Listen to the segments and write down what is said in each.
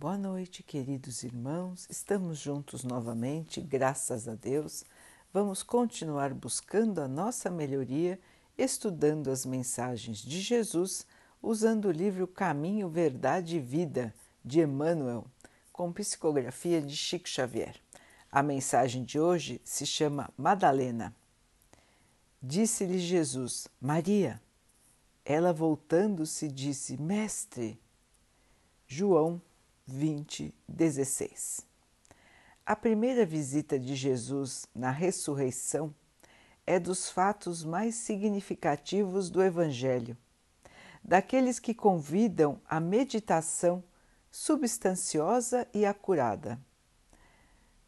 Boa noite, queridos irmãos. Estamos juntos novamente, graças a Deus. Vamos continuar buscando a nossa melhoria, estudando as mensagens de Jesus, usando o livro Caminho, Verdade e Vida de Emmanuel, com psicografia de Chico Xavier. A mensagem de hoje se chama Madalena. Disse-lhe Jesus: Maria. Ela voltando-se disse: Mestre. João 20, 16. A primeira visita de Jesus na ressurreição é dos fatos mais significativos do Evangelho, daqueles que convidam à meditação substanciosa e acurada.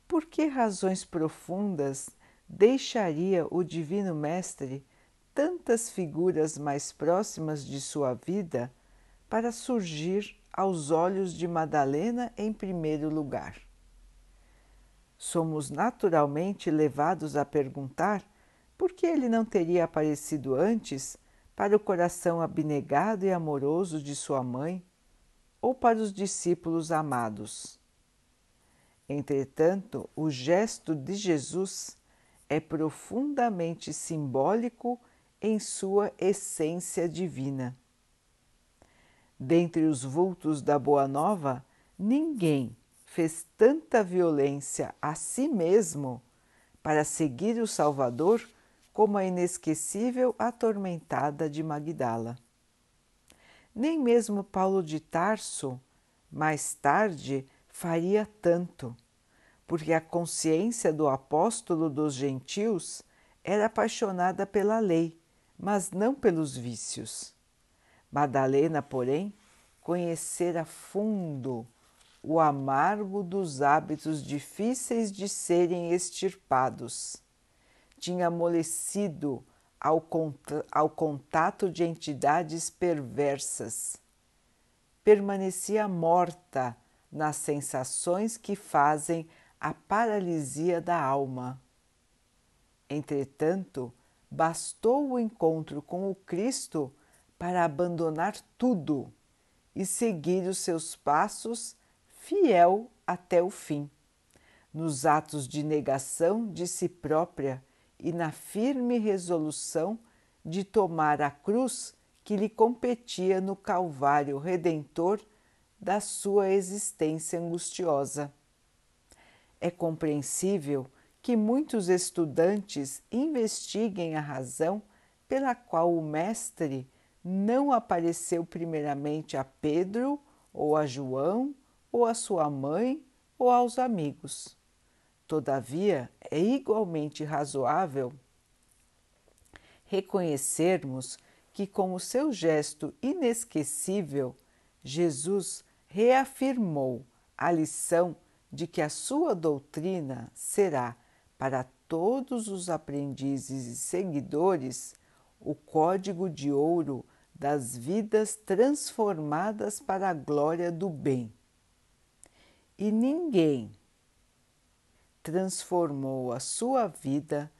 Por que razões profundas deixaria o Divino Mestre tantas figuras mais próximas de sua vida para surgir aos olhos de Madalena em primeiro lugar. Somos naturalmente levados a perguntar por que ele não teria aparecido antes para o coração abnegado e amoroso de sua mãe ou para os discípulos amados. Entretanto, o gesto de Jesus é profundamente simbólico em sua essência divina. Dentre os vultos da Boa Nova, ninguém fez tanta violência a si mesmo para seguir o Salvador como a inesquecível atormentada de Magdala. Nem mesmo Paulo de Tarso, mais tarde, faria tanto, porque a consciência do apóstolo dos gentios era apaixonada pela lei, mas não pelos vícios. Madalena, porém, conhecera fundo o amargo dos hábitos difíceis de serem extirpados. Tinha amolecido ao, ao contato de entidades perversas. Permanecia morta nas sensações que fazem a paralisia da alma. Entretanto, bastou o encontro com o Cristo para abandonar tudo e seguir os seus passos fiel até o fim, nos atos de negação de si própria e na firme resolução de tomar a cruz que lhe competia no Calvário redentor da sua existência angustiosa. É compreensível que muitos estudantes investiguem a razão pela qual o Mestre não apareceu primeiramente a Pedro, ou a João, ou a sua mãe, ou aos amigos. Todavia, é igualmente razoável reconhecermos que, com o seu gesto inesquecível, Jesus reafirmou a lição de que a sua doutrina será, para todos os aprendizes e seguidores, o código de ouro das vidas transformadas para a glória do bem. E ninguém transformou a sua vida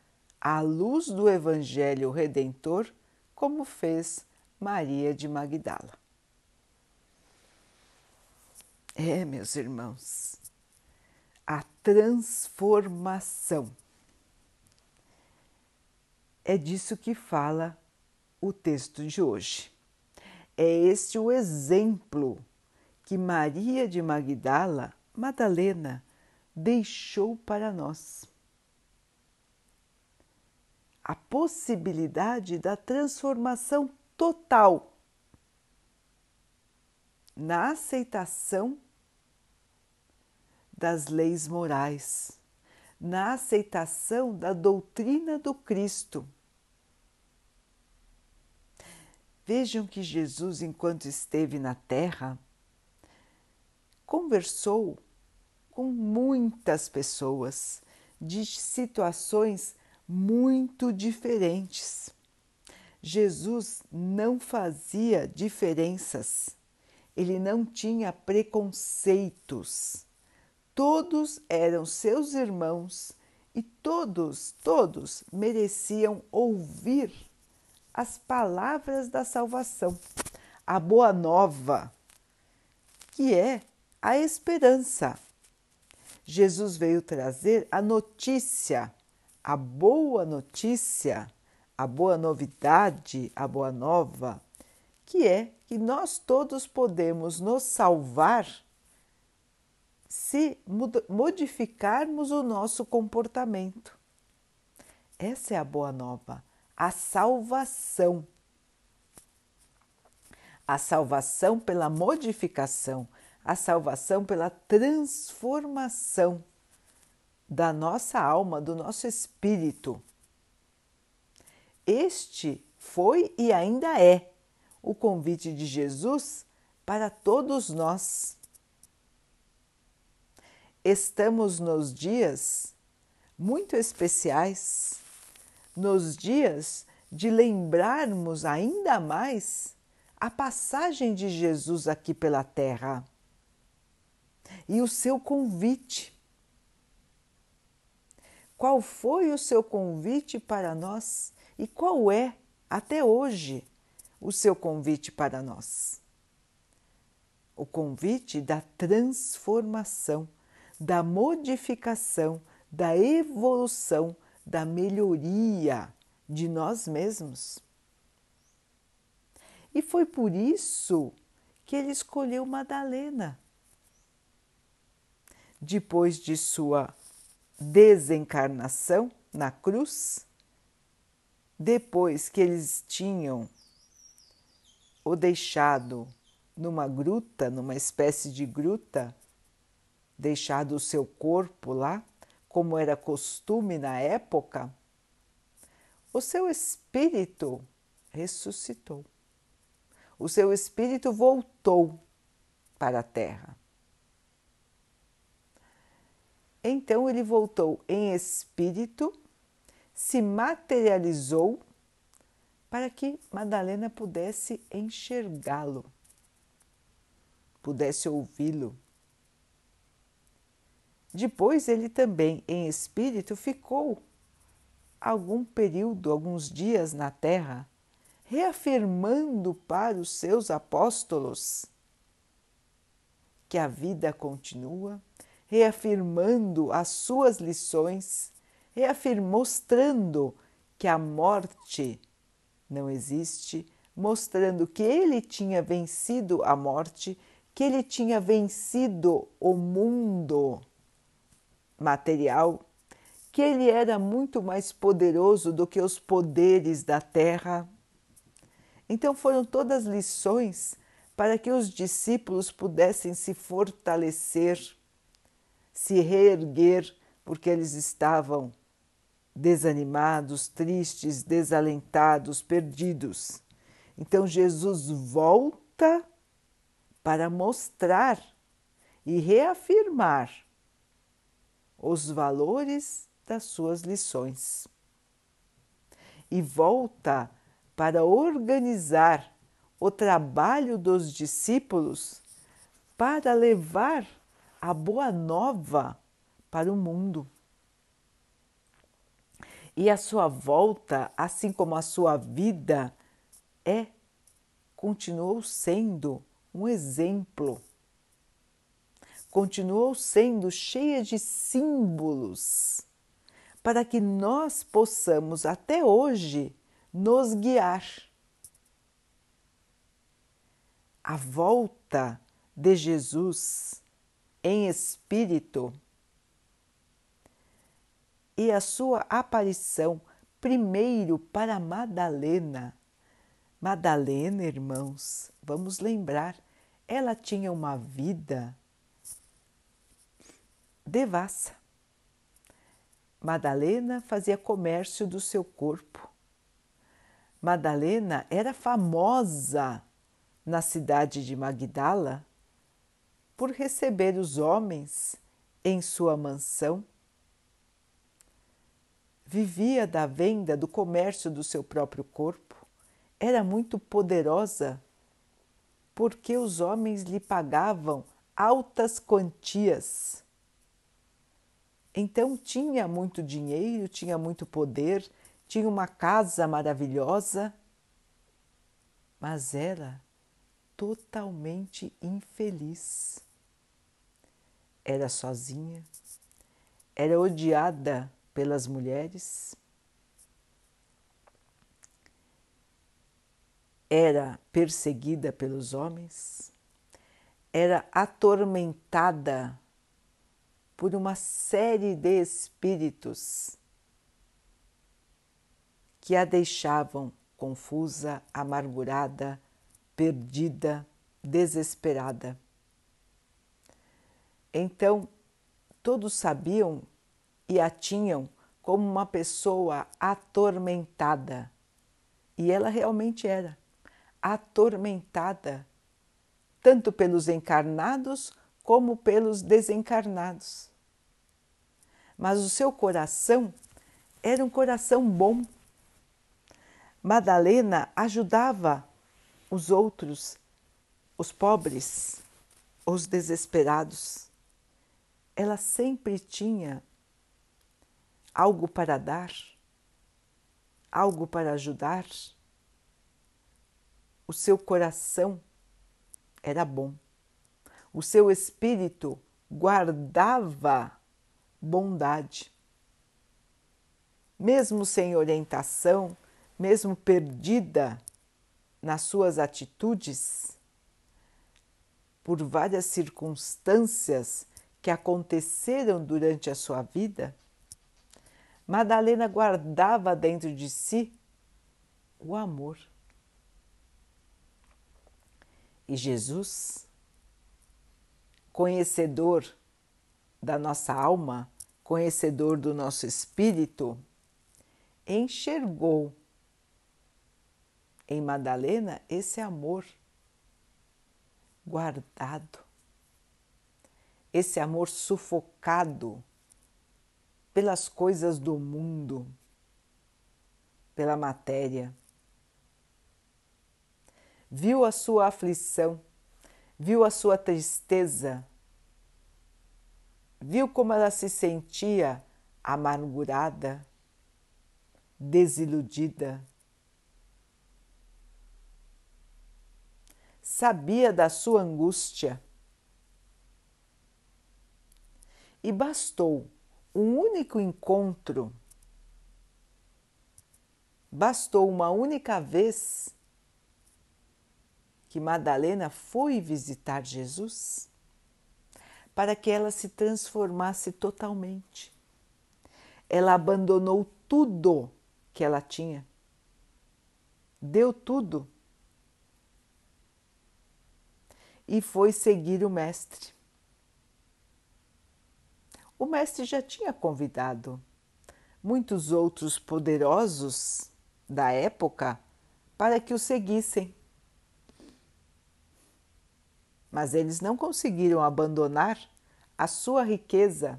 à luz do Evangelho Redentor como fez Maria de Magdala. É, meus irmãos, a transformação. É disso que fala o texto de hoje. É este o exemplo que Maria de Magdala, Madalena, deixou para nós. A possibilidade da transformação total na aceitação das leis morais, na aceitação da doutrina do Cristo Vejam que Jesus, enquanto esteve na terra, conversou com muitas pessoas de situações muito diferentes. Jesus não fazia diferenças, ele não tinha preconceitos. Todos eram seus irmãos e todos, todos mereciam ouvir as palavras da salvação, a boa nova, que é a esperança. Jesus veio trazer a notícia, a boa notícia, a boa novidade, a boa nova, que é que nós todos podemos nos salvar se modificarmos o nosso comportamento. Essa é a boa nova, a salvação. A salvação pela modificação, a salvação pela transformação da nossa alma, do nosso espírito. Este foi e ainda é o convite de Jesus para todos nós. Estamos nos dias muito especiais, nos dias de lembrarmos ainda mais a passagem de Jesus aqui pela terra e o seu convite. Qual foi o seu convite para nós e qual é, até hoje, o seu convite para nós? O convite da transformação, da modificação, da evolução, da melhoria de nós mesmos. E foi por isso que ele escolheu Madalena depois de sua desencarnação na cruz, depois que eles tinham o deixado numa gruta, numa espécie de gruta, deixado o seu corpo lá, como era costume na época, o seu espírito ressuscitou. O seu espírito voltou para a terra. Então ele voltou em espírito, se materializou para que Madalena pudesse enxergá-lo, pudesse ouvi-lo. Depois ele também, em espírito, ficou algum período, alguns dias na terra, reafirmando para os seus apóstolos que a vida continua reafirmando as suas lições, reafirmando, mostrando que a morte não existe, mostrando que ele tinha vencido a morte, que ele tinha vencido o mundo material, que ele era muito mais poderoso do que os poderes da terra. Então foram todas lições para que os discípulos pudessem se fortalecer se reerguer, porque eles estavam desanimados, tristes, desalentados, perdidos. Então Jesus volta para mostrar e reafirmar os valores das suas lições. E volta para organizar o trabalho dos discípulos para levar a boa nova para o mundo. E a sua volta, assim como a sua vida, é, continuou sendo um exemplo. Continuou sendo cheia de símbolos para que nós possamos até hoje nos guiar. A volta de Jesus em espírito e a sua aparição primeiro para Madalena. Madalena, irmãos, vamos lembrar, ela tinha uma vida devassa. Madalena fazia comércio do seu corpo. Madalena era famosa na cidade de Magdala por receber os homens em sua mansão. Vivia da venda do comércio do seu próprio corpo. Era muito poderosa porque os homens lhe pagavam altas quantias. Então tinha muito dinheiro, tinha muito poder, tinha uma casa maravilhosa, mas era totalmente infeliz. Era sozinha, era odiada pelas mulheres, era perseguida pelos homens, era atormentada por uma série de espíritos que a deixavam confusa, amargurada, perdida, desesperada. Então, todos sabiam e a tinham como uma pessoa atormentada. E ela realmente era atormentada, tanto pelos encarnados como pelos desencarnados. Mas o seu coração era um coração bom. Madalena ajudava os outros, os pobres, os desesperados. Ela sempre tinha algo para dar, algo para ajudar. O seu coração era bom, o seu espírito guardava bondade. Mesmo sem orientação, mesmo perdida nas suas atitudes, por várias circunstâncias que aconteceram durante a sua vida, Madalena guardava dentro de si o amor. E Jesus, conhecedor da nossa alma, conhecedor do nosso espírito, enxergou em Madalena esse amor guardado, esse amor sufocado pelas coisas do mundo, pela matéria. Viu a sua aflição, viu a sua tristeza, viu como ela se sentia amargurada, desiludida. Sabia da sua angústia. E bastou um único encontro, bastou uma única vez que Madalena foi visitar Jesus para que ela se transformasse totalmente. Ela abandonou tudo que ela tinha, deu tudo e foi seguir o Mestre o mestre já tinha convidado muitos outros poderosos da época para que o seguissem. Mas eles não conseguiram abandonar a sua riqueza,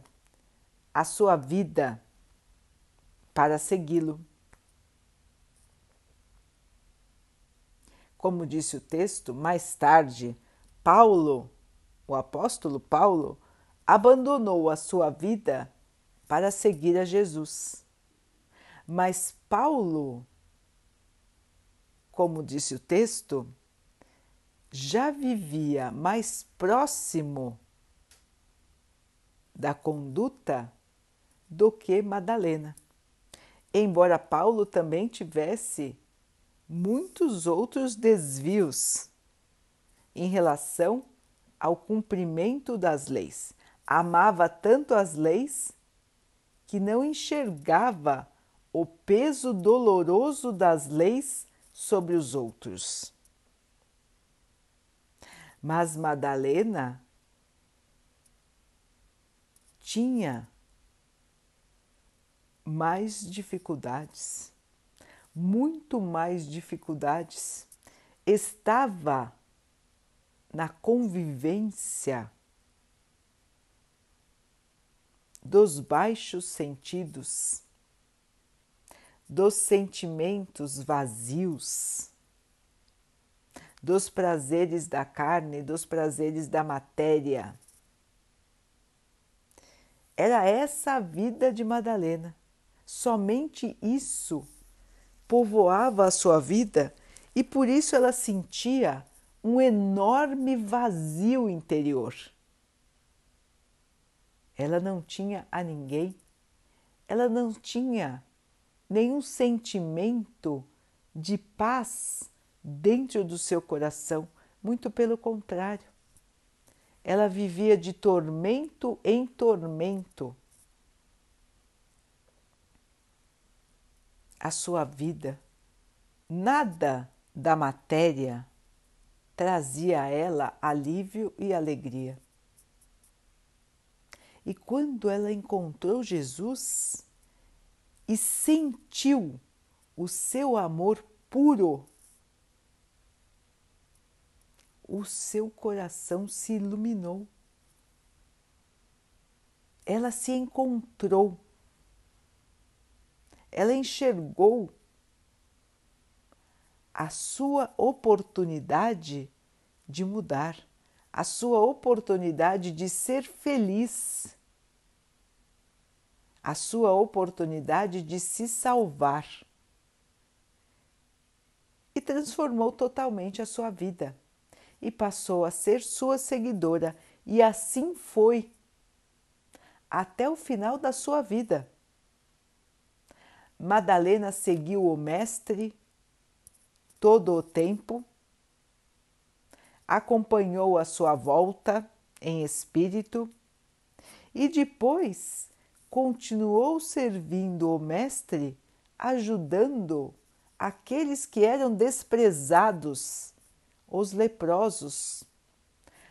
a sua vida para segui-lo. Como disse o texto, mais tarde, Paulo, o apóstolo Paulo, abandonou a sua vida para seguir a Jesus. Mas Paulo, como disse o texto, já vivia mais próximo da conduta do que Madalena. Embora Paulo também tivesse muitos outros desvios em relação ao cumprimento das leis amava tanto as leis que não enxergava o peso doloroso das leis sobre os outros. Mas Madalena tinha mais dificuldades, muito mais dificuldades. Estava na convivência dos baixos sentidos, dos sentimentos vazios, dos prazeres da carne, dos prazeres da matéria. Era essa a vida de Madalena. Somente isso povoava a sua vida e por isso ela sentia um enorme vazio interior ela não tinha a ninguém, ela não tinha nenhum sentimento de paz dentro do seu coração, muito pelo contrário. Ela vivia de tormento em tormento. A sua vida, nada da matéria trazia a ela alívio e alegria. E quando ela encontrou Jesus e sentiu o seu amor puro, o seu coração se iluminou. Ela se encontrou. Ela enxergou a sua oportunidade de mudar, a sua oportunidade de ser feliz, a sua oportunidade de se salvar. E transformou totalmente a sua vida e passou a ser sua seguidora, e assim foi até o final da sua vida. Madalena seguiu o Mestre todo o tempo, acompanhou a sua volta em espírito e depois continuou servindo o Mestre, ajudando aqueles que eram desprezados, os leprosos.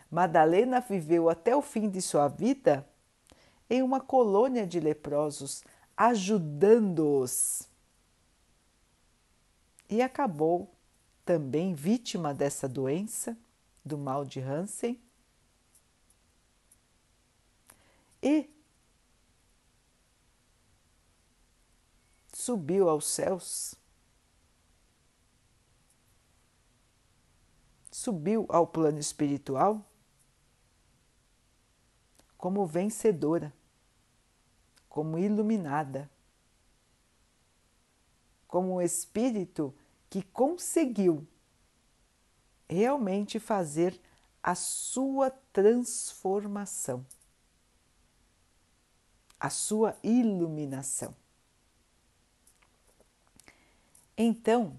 Madalena viveu até o fim de sua vida em uma colônia de leprosos, ajudando-os. E acabou também vítima dessa doença, do mal de Hansen. E subiu aos céus, subiu ao plano espiritual como vencedora, como iluminada, como um espírito que conseguiu realmente fazer a sua transformação, a sua iluminação. Então,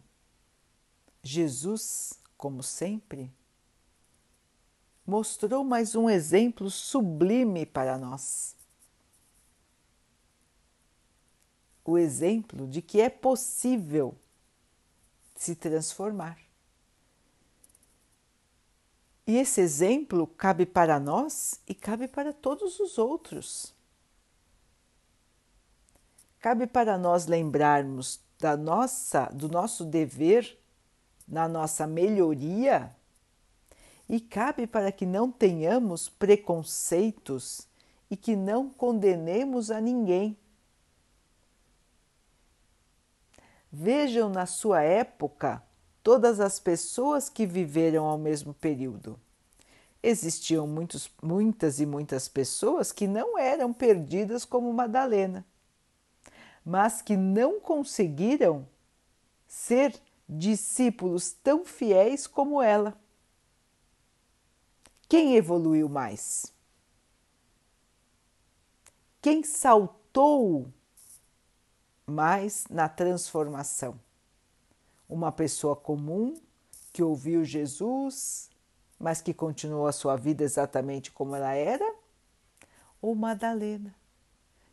Jesus, como sempre, mostrou mais um exemplo sublime para nós. O exemplo de que é possível se transformar. E esse exemplo cabe para nós e cabe para todos os outros. Cabe para nós lembrarmos da nossa, do nosso dever na nossa melhoria e cabe para que não tenhamos preconceitos e que não condenemos a ninguém Vejam na sua época todas as pessoas que viveram ao mesmo período. Existiam muitos, muitas e muitas pessoas que não eram perdidas como Madalena, mas que não conseguiram ser discípulos tão fiéis como ela. Quem evoluiu mais? Quem saltou mas na transformação. Uma pessoa comum que ouviu Jesus, mas que continuou a sua vida exatamente como ela era, ou Madalena,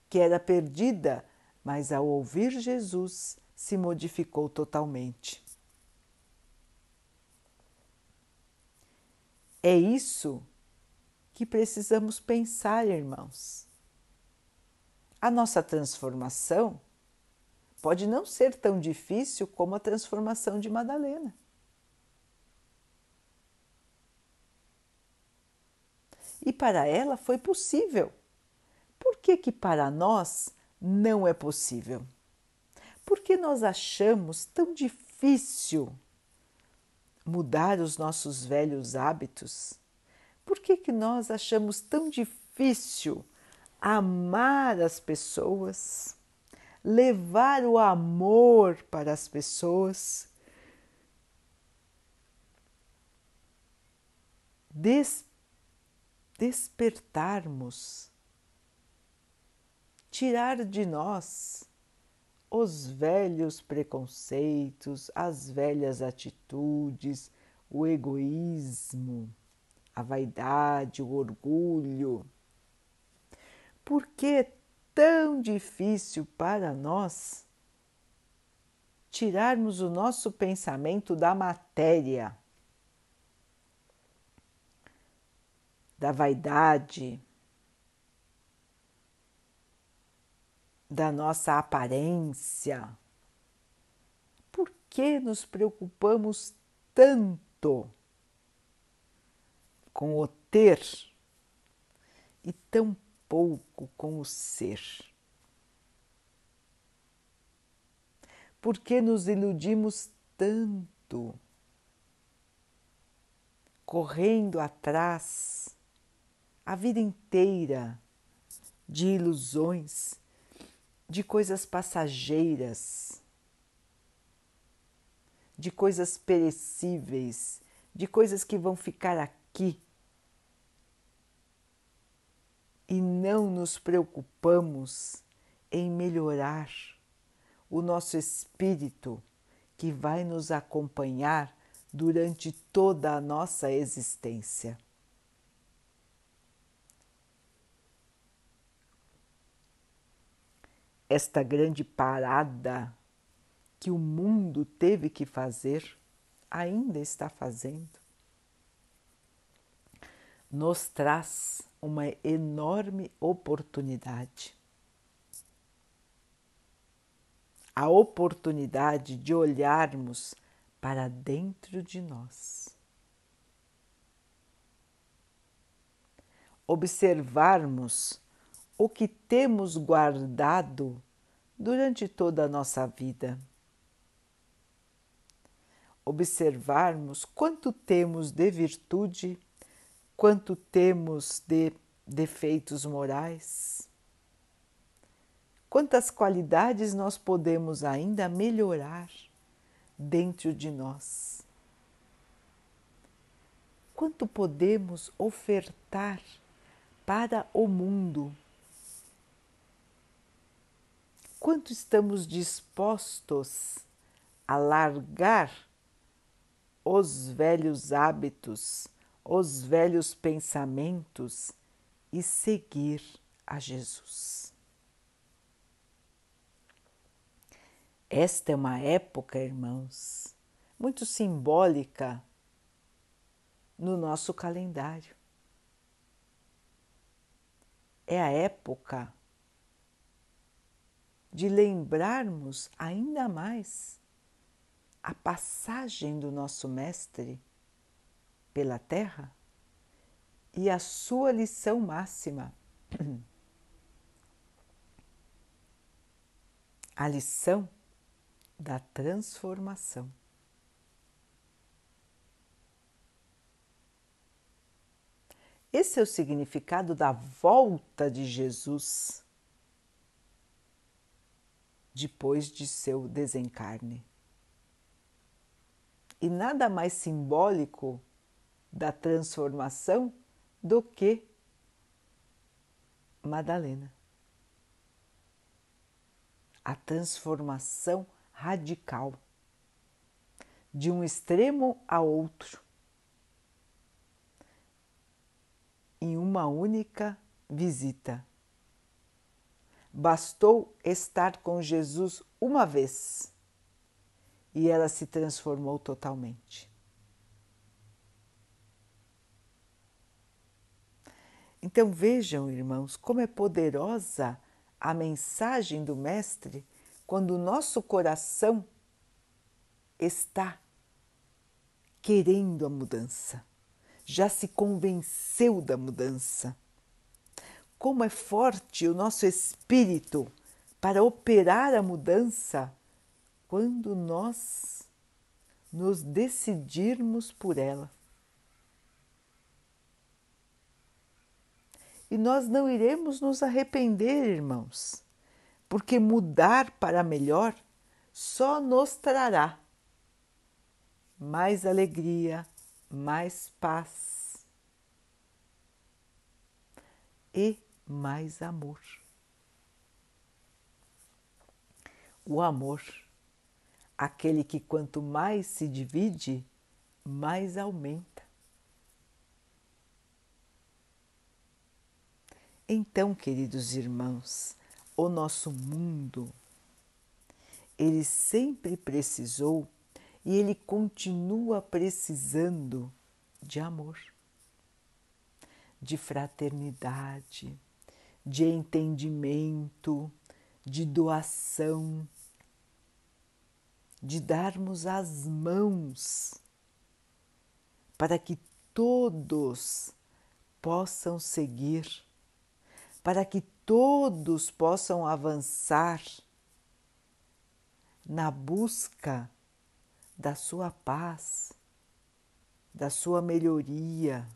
que era perdida, mas ao ouvir Jesus se modificou totalmente. É isso que precisamos pensar, irmãos. A nossa transformação pode não ser tão difícil como a transformação de Madalena. E para ela foi possível. Por que, que para nós não é possível? Porque nós achamos tão difícil mudar os nossos velhos hábitos? Por que, que nós achamos tão difícil amar as pessoas? levar o amor para as pessoas, des despertarmos tirar de nós os velhos preconceitos, as velhas atitudes, o egoísmo, a vaidade, o orgulho. Por que é tão difícil para nós tirarmos o nosso pensamento da matéria, da vaidade, da nossa aparência. Por que nos preocupamos tanto com o ter e tão pouco com o ser? Por que nos iludimos tanto, correndo atrás a vida inteira de ilusões de coisas passageiras, de coisas perecíveis, de coisas que vão ficar aqui. E não nos preocupamos em melhorar o nosso espírito que vai nos acompanhar durante toda a nossa existência. Esta grande parada que o mundo teve que fazer, ainda está fazendo, nos traz uma enorme oportunidade. A oportunidade de olharmos para dentro de nós. Observarmos o que temos guardado durante toda a nossa vida. Observarmos quanto temos de virtude, quanto temos de defeitos morais, quantas qualidades nós podemos ainda melhorar dentro de nós. Quanto podemos ofertar para o mundo quanto estamos dispostos a largar os velhos hábitos, os velhos pensamentos e seguir a Jesus. Esta é uma época, irmãos, muito simbólica no nosso calendário. É a época de lembrarmos ainda mais a passagem do nosso Mestre pela Terra e a sua lição máxima. A lição da transformação. Esse é o significado da volta de Jesus depois de seu desencarne. E nada mais simbólico da transformação do que Madalena. A transformação radical de um extremo a outro em uma única visita Bastou estar com Jesus uma vez. E ela se transformou totalmente. Então vejam, irmãos, como é poderosa a mensagem do Mestre quando o nosso coração está querendo a mudança, já se convenceu da mudança como é forte o nosso espírito para operar a mudança quando nós nos decidirmos por ela. E nós não iremos nos arrepender, irmãos, porque mudar para melhor só nos trará mais alegria, mais paz e mais amor. O amor, aquele que quanto mais se divide, mais aumenta. Então, queridos irmãos, o nosso mundo, ele sempre precisou e ele continua precisando de amor, de fraternidade, de entendimento, de doação, de darmos as mãos para que todos possam seguir, para que todos possam avançar na busca da sua paz, da sua melhoria,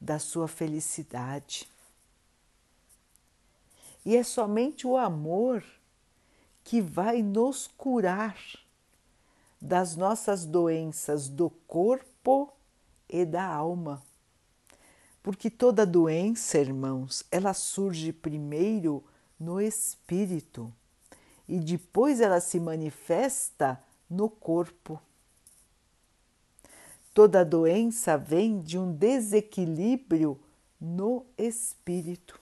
da sua felicidade. E é somente o amor que vai nos curar das nossas doenças do corpo e da alma. Porque toda doença, irmãos, ela surge primeiro no espírito e depois ela se manifesta no corpo. Toda doença vem de um desequilíbrio no espírito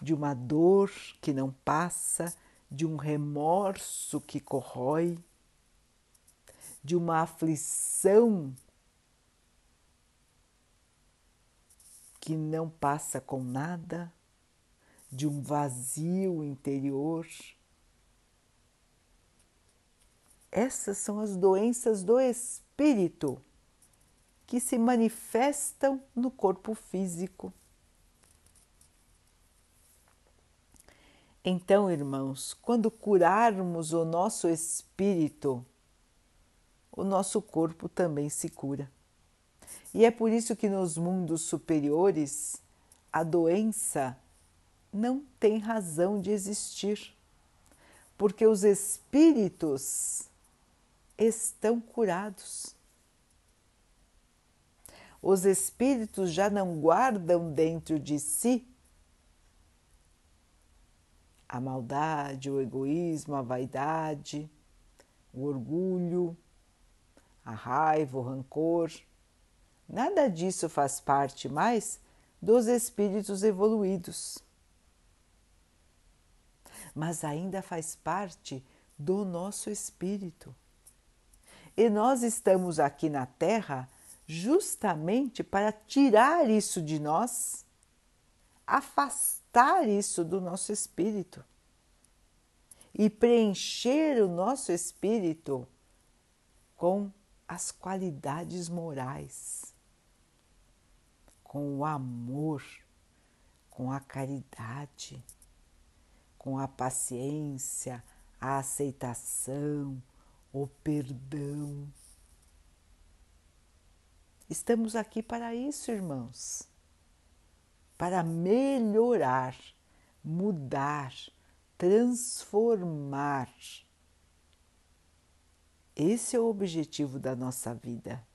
de uma dor que não passa, de um remorso que corrói, de uma aflição que não passa com nada, de um vazio interior. Essas são as doenças do espírito que se manifestam no corpo físico. Então, irmãos, quando curarmos o nosso espírito, o nosso corpo também se cura. E é por isso que nos mundos superiores a doença não tem razão de existir, porque os espíritos estão curados. Os espíritos já não guardam dentro de si a maldade, o egoísmo, a vaidade, o orgulho, a raiva, o rancor. Nada disso faz parte mais dos espíritos evoluídos. Mas ainda faz parte do nosso espírito. E nós estamos aqui na Terra justamente para tirar isso de nós, afastar captar isso do nosso espírito e preencher o nosso espírito com as qualidades morais, com o amor, com a caridade, com a paciência, a aceitação, o perdão. Estamos aqui para isso, irmãos para melhorar, mudar, transformar. Esse é o objetivo da nossa vida.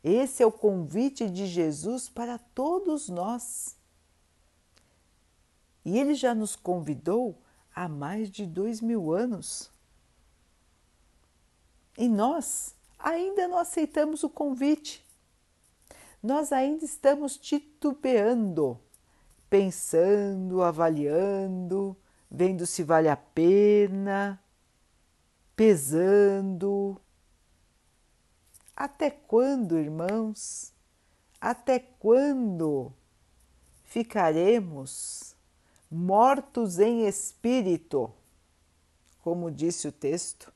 Esse é o convite de Jesus para todos nós. E ele já nos convidou há mais de dois mil anos. E nós ainda não aceitamos o convite nós ainda estamos titubeando, pensando, avaliando, vendo se vale a pena, pesando. Até quando, irmãos? Até quando ficaremos mortos em espírito, como disse o texto?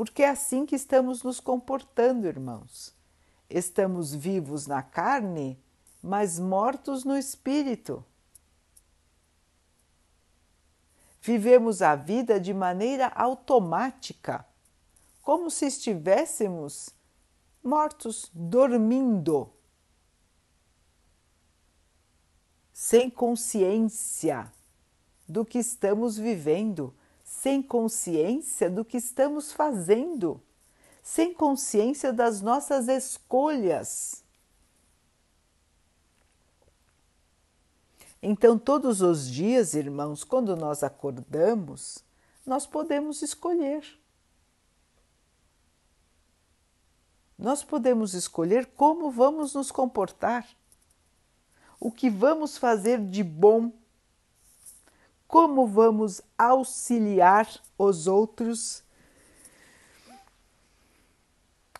Porque é assim que estamos nos comportando, irmãos. Estamos vivos na carne, mas mortos no espírito. Vivemos a vida de maneira automática, como se estivéssemos mortos, dormindo, sem consciência do que estamos vivendo sem consciência do que estamos fazendo, sem consciência das nossas escolhas. Então, todos os dias, irmãos, quando nós acordamos, nós podemos escolher. Nós podemos escolher como vamos nos comportar, o que vamos fazer de bom, como vamos auxiliar os outros,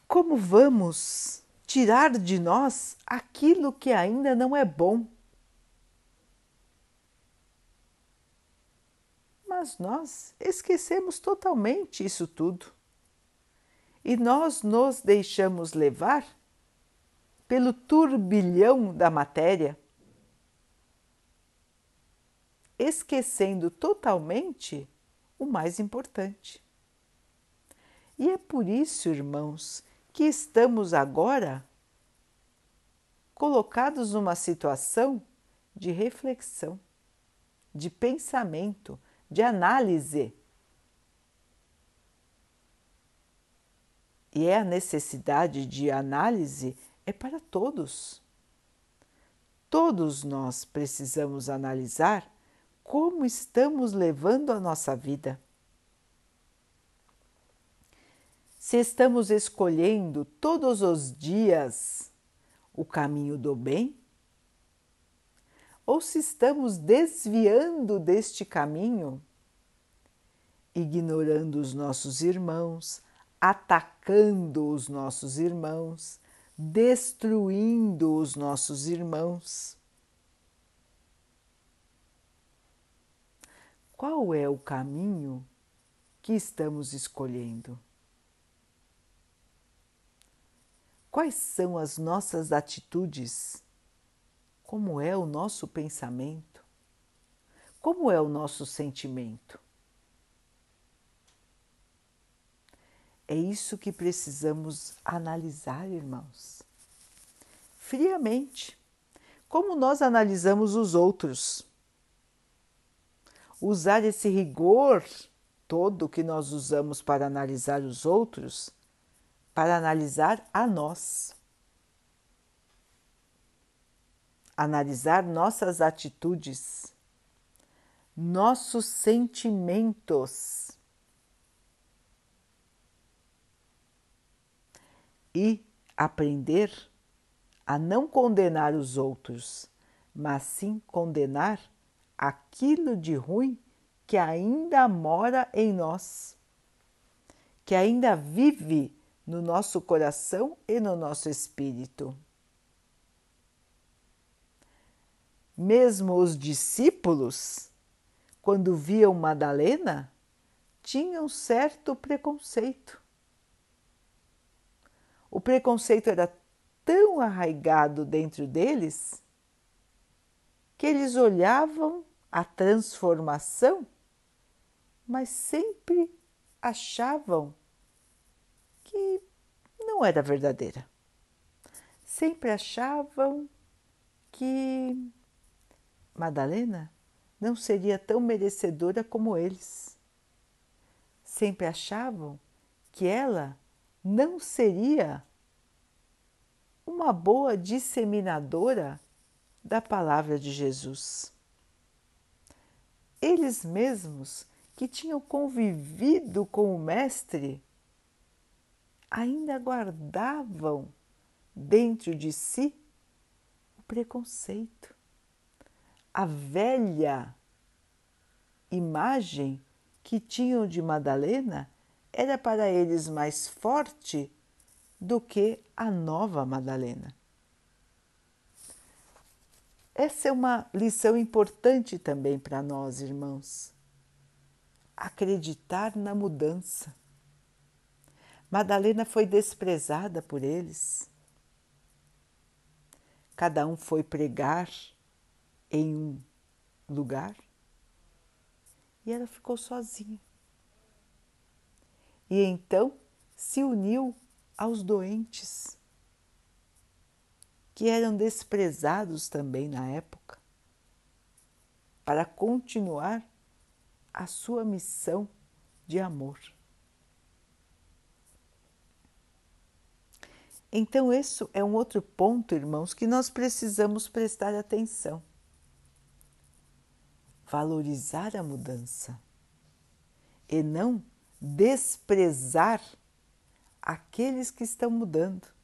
como vamos tirar de nós aquilo que ainda não é bom. Mas nós esquecemos totalmente isso tudo. E nós nos deixamos levar pelo turbilhão da matéria, esquecendo totalmente o mais importante. E é por isso, irmãos, que estamos agora colocados numa situação de reflexão, de pensamento, de análise E é a necessidade de análise é para todos. Todos nós precisamos analisar como estamos levando a nossa vida. Se estamos escolhendo todos os dias o caminho do bem, ou se estamos desviando deste caminho, ignorando os nossos irmãos, atacando os nossos irmãos, destruindo os nossos irmãos. Qual é o caminho que estamos escolhendo? Quais são as nossas atitudes? Como é o nosso pensamento? Como é o nosso sentimento? É isso que precisamos analisar, irmãos. Friamente. Como nós analisamos os outros. Usar esse rigor todo que nós usamos para analisar os outros, para analisar a nós. Analisar nossas atitudes, nossos sentimentos e aprender a não condenar os outros, mas sim condenar aquilo de ruim que ainda mora em nós, que ainda vive no nosso coração e no nosso espírito. Mesmo os discípulos, quando viam Madalena, tinham certo preconceito. O preconceito era tão arraigado dentro deles que eles olhavam a transformação, mas sempre achavam que não era verdadeira. Sempre achavam que Madalena não seria tão merecedora como eles. Sempre achavam que ela não seria uma boa disseminadora da palavra de Jesus. Eles mesmos que tinham convivido com o Mestre ainda guardavam dentro de si o preconceito, a velha imagem que tinham de Madalena era para eles mais forte do que a nova Madalena. Essa é uma lição importante também para nós, irmãos. Acreditar na mudança. Madalena foi desprezada por eles. Cada um foi pregar em um lugar e ela ficou sozinha e então se uniu aos doentes, que eram desprezados também na época, para continuar a sua missão de amor. Então, isso é um outro ponto, irmãos, que nós precisamos prestar atenção. valorizar a mudança e não desprezar aqueles que estão mudando.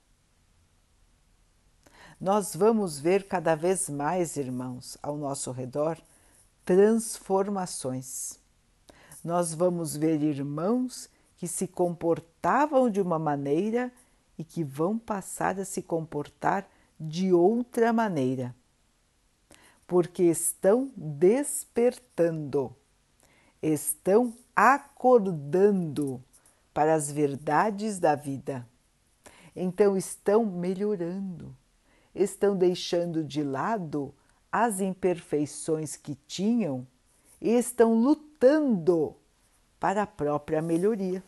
Nós vamos ver cada vez mais, irmãos, ao nosso redor, transformações. Nós vamos ver irmãos que se comportavam de uma maneira e que vão passar a se comportar de outra maneira, porque estão despertando, estão acordando para as verdades da vida. Então estão melhorando, estão deixando de lado as imperfeições que tinham e estão lutando para a própria melhoria.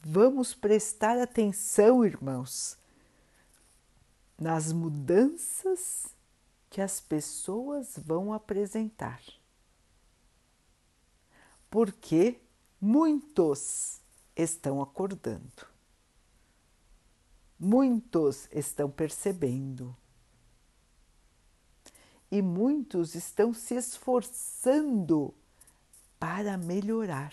Vamos prestar atenção, irmãos, nas mudanças que as pessoas vão apresentar. Porque muitos estão acordando, muitos estão percebendo e muitos estão se esforçando para melhorar.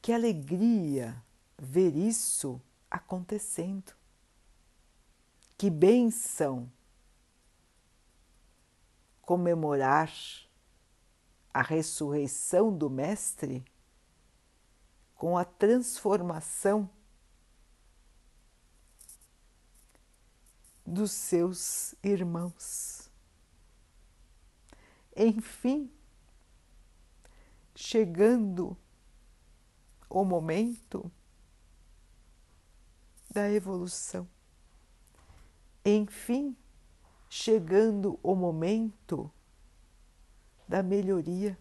Que alegria ver isso acontecendo. Que bênção comemorar a ressurreição do Mestre com a transformação dos seus irmãos. Enfim, chegando o momento da evolução. Enfim, chegando o momento da melhoria.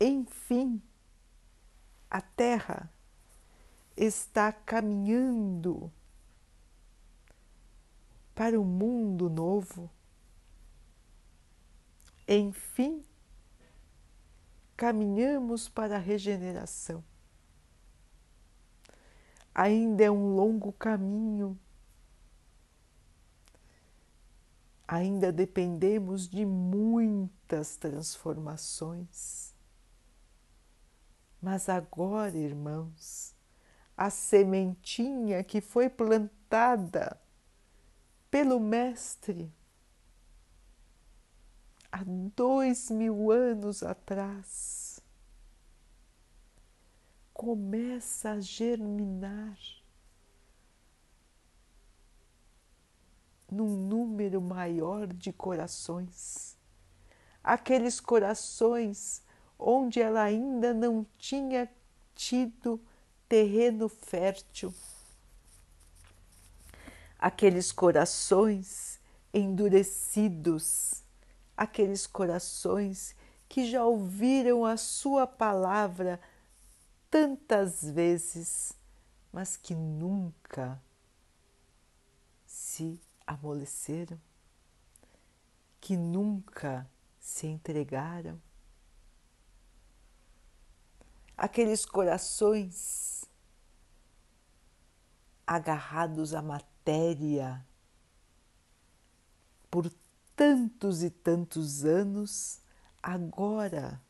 Enfim, a Terra está caminhando para um mundo novo. Enfim, caminhamos para a regeneração. Ainda é um longo caminho. Ainda dependemos de muitas transformações. Mas agora, irmãos, a sementinha que foi plantada pelo Mestre há dois mil anos atrás começa a germinar num número maior de corações, aqueles corações onde ela ainda não tinha tido terreno fértil aqueles corações endurecidos, aqueles corações que já ouviram a Sua palavra tantas vezes, mas que nunca se amoleceram, que nunca se entregaram. Aqueles corações agarrados à matéria por tantos e tantos anos, agora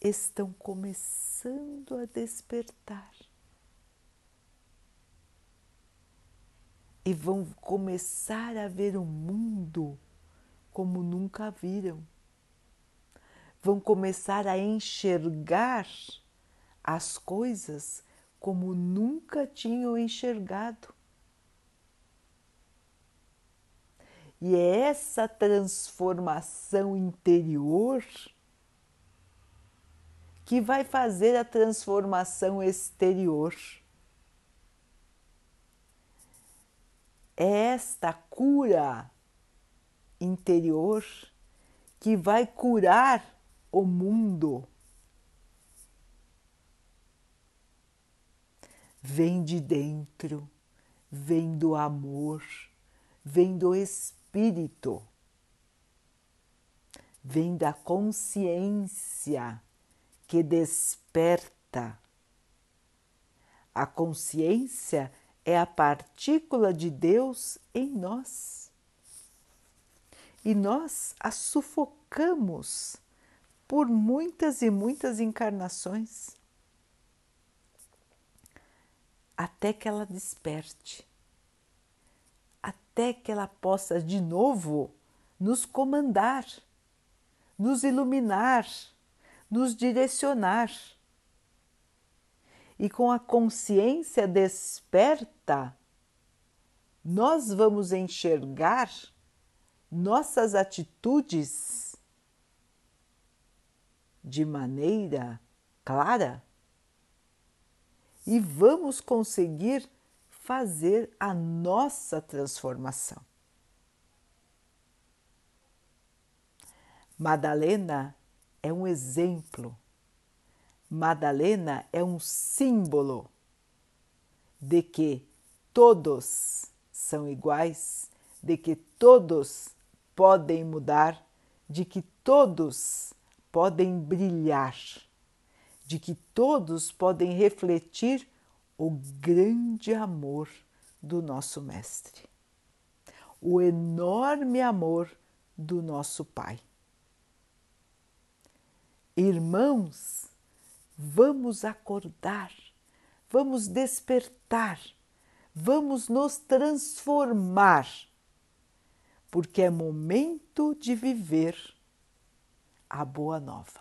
estão começando a despertar. E vão começar a ver o mundo como nunca viram. Vão começar a enxergar as coisas como nunca tinham enxergado. E é essa transformação interior que vai fazer a transformação exterior. É esta cura interior que vai curar o mundo. Vem de dentro, vem do amor, vem do espírito vem da consciência que desperta. A consciência é a partícula de Deus em nós. E nós a sufocamos por muitas e muitas encarnações até que ela desperte, até que ela possa de novo nos comandar, nos iluminar, nos direcionar. E com a consciência desperta, nós vamos enxergar nossas atitudes de maneira clara e vamos conseguir fazer a nossa transformação. Madalena é um exemplo, Madalena é um símbolo de que todos são iguais, de que todos podem mudar, de que todos podem brilhar de que todos podem refletir o grande amor do nosso Mestre, o enorme amor do nosso Pai. Irmãos, vamos acordar, vamos despertar, vamos nos transformar, porque é momento de viver a Boa Nova.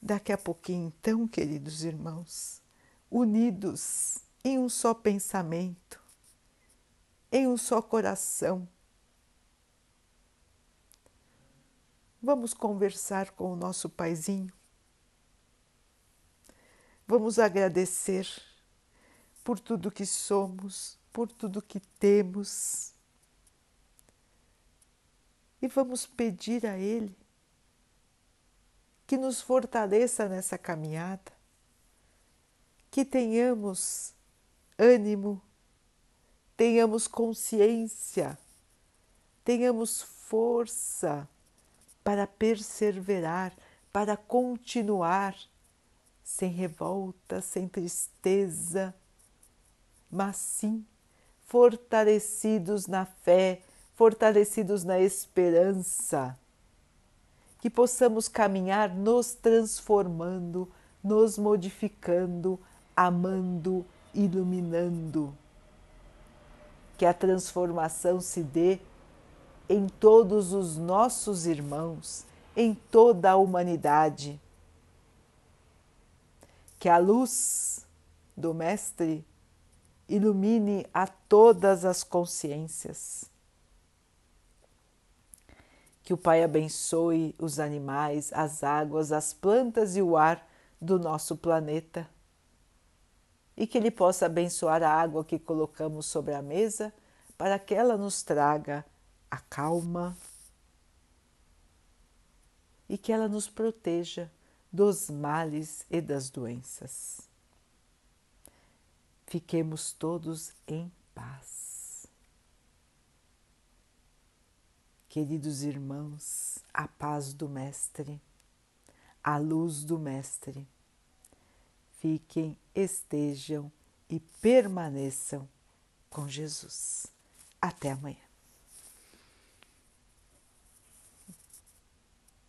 Daqui a pouquinho, então, queridos irmãos, unidos em um só pensamento, em um só coração, vamos conversar com o nosso Paizinho. Vamos agradecer por tudo que somos, por tudo que temos. E vamos pedir a Ele que nos fortaleça nessa caminhada, que tenhamos ânimo, tenhamos consciência, tenhamos força para perseverar, para continuar, sem revolta, sem tristeza, mas sim fortalecidos na fé, fortalecidos na esperança que possamos caminhar nos transformando, nos modificando, amando, iluminando. Que a transformação se dê em todos os nossos irmãos, em toda a humanidade. Que a luz do Mestre ilumine a todas as consciências que o Pai abençoe os animais, as águas, as plantas e o ar do nosso planeta. E que Ele possa abençoar a água que colocamos sobre a mesa para que ela nos traga a calma e que ela nos proteja dos males e das doenças. Fiquemos todos em paz. Queridos irmãos, a paz do Mestre, a luz do Mestre, fiquem, estejam e permaneçam com Jesus. Até amanhã.